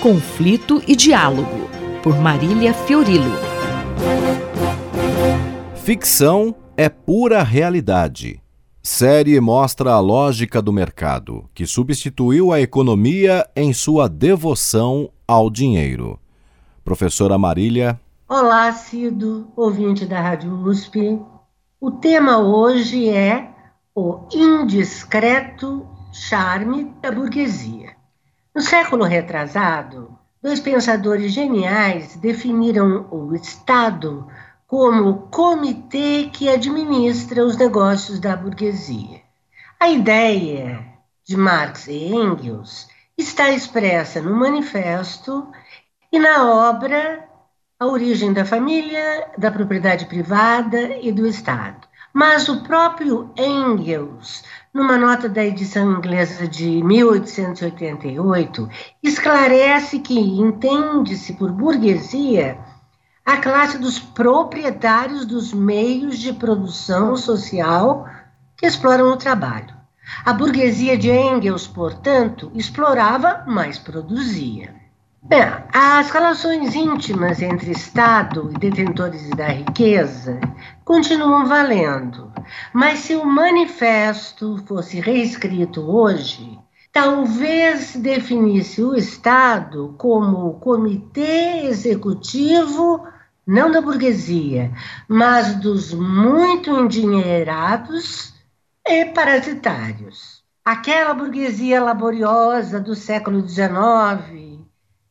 Conflito e Diálogo, por Marília Fiorilo. Ficção é pura realidade. Série mostra a lógica do mercado, que substituiu a economia em sua devoção ao dinheiro. Professora Marília. Olá, Cido, ouvinte da Rádio USP. O tema hoje é o indiscreto charme da burguesia. No século retrasado, dois pensadores geniais definiram o Estado como o comitê que administra os negócios da burguesia. A ideia de Marx e Engels está expressa no manifesto e na obra A Origem da Família, da Propriedade Privada e do Estado. Mas o próprio Engels numa nota da edição inglesa de 1888, esclarece que entende-se por burguesia a classe dos proprietários dos meios de produção social que exploram o trabalho. A burguesia de Engels, portanto, explorava, mas produzia. Bem, as relações íntimas entre Estado e detentores da riqueza continuam valendo, mas se o manifesto fosse reescrito hoje, talvez definisse o Estado como o comitê executivo não da burguesia, mas dos muito endinheirados e parasitários. Aquela burguesia laboriosa do século XIX,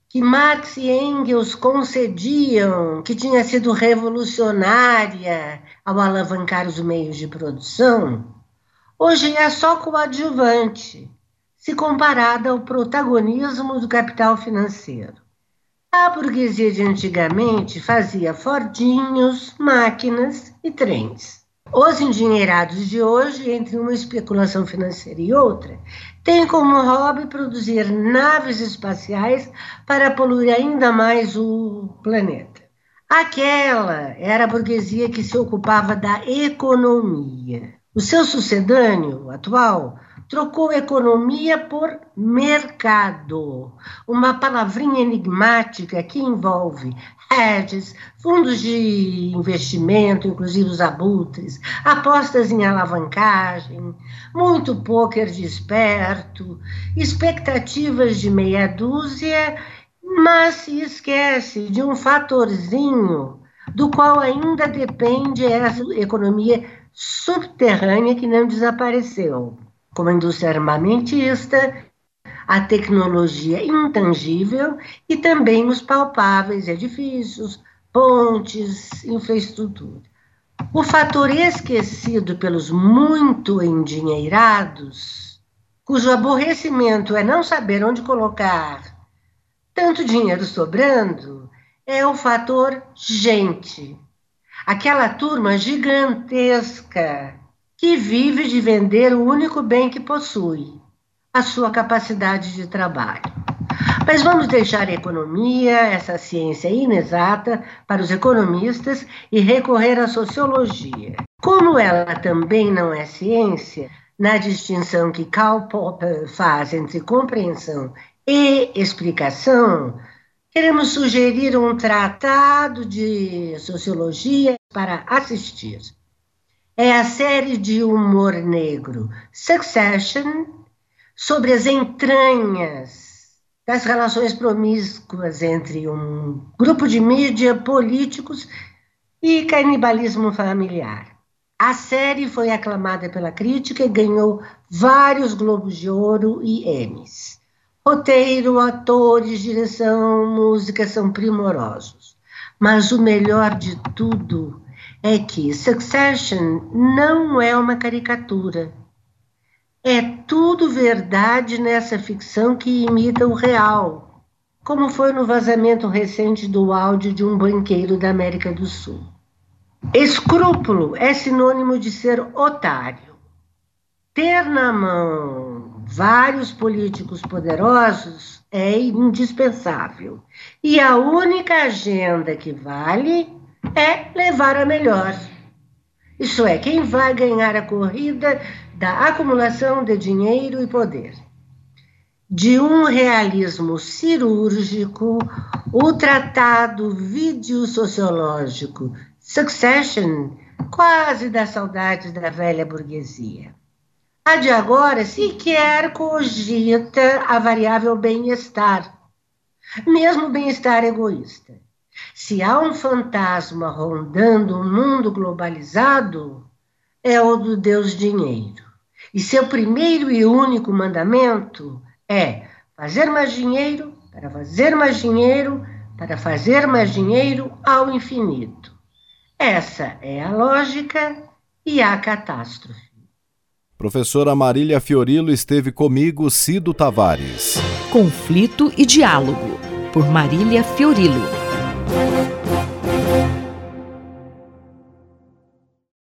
que Marx e Engels concediam que tinha sido revolucionária ao alavancar os meios de produção, hoje é só coadjuvante, se comparada ao protagonismo do capital financeiro. A burguesia de antigamente fazia fordinhos, máquinas e trens. Os endinheirados de hoje, entre uma especulação financeira e outra, têm como hobby produzir naves espaciais para poluir ainda mais o planeta. Aquela era a burguesia que se ocupava da economia. O seu sucedâneo atual trocou economia por mercado, uma palavrinha enigmática que envolve hedges, fundos de investimento, inclusive os abutres, apostas em alavancagem, muito pôquer de esperto, expectativas de meia dúzia, mas se esquece de um fatorzinho do qual ainda depende essa economia subterrânea que não desapareceu como a indústria armamentista, a tecnologia intangível e também os palpáveis edifícios, pontes, infraestrutura. O fator esquecido pelos muito endinheirados, cujo aborrecimento é não saber onde colocar tanto dinheiro sobrando, é o fator gente. Aquela turma gigantesca que vive de vender o único bem que possui, a sua capacidade de trabalho. Mas vamos deixar a economia, essa ciência inexata, para os economistas e recorrer à sociologia. Como ela também não é ciência, na distinção que Karl Popper faz entre compreensão e explicação, queremos sugerir um tratado de sociologia para assistir é a série de humor negro Succession, sobre as entranhas das relações promíscuas entre um grupo de mídia, políticos e canibalismo familiar. A série foi aclamada pela crítica e ganhou vários Globos de Ouro e Emmys. Roteiro, atores, direção, música são primorosos. Mas o melhor de tudo é que Succession não é uma caricatura. É tudo verdade nessa ficção que imita o real, como foi no vazamento recente do áudio de um banqueiro da América do Sul. Escrúpulo é sinônimo de ser otário. Ter na mão vários políticos poderosos é indispensável. E a única agenda que vale é levar a melhor. Isso é, quem vai ganhar a corrida da acumulação de dinheiro e poder. de um realismo cirúrgico, o tratado vídeo-sociológico Succession, quase das saudades da velha burguesia. A de agora sequer cogita a variável bem-estar, mesmo bem-estar egoísta. Se há um fantasma rondando o um mundo globalizado, é o do Deus Dinheiro. E seu primeiro e único mandamento é fazer mais dinheiro para fazer mais dinheiro para fazer mais dinheiro ao infinito. Essa é a lógica e a catástrofe. Professora Marília Fiorilo esteve comigo, Cido Tavares. Conflito e Diálogo, por Marília Fiorilo. Thank you.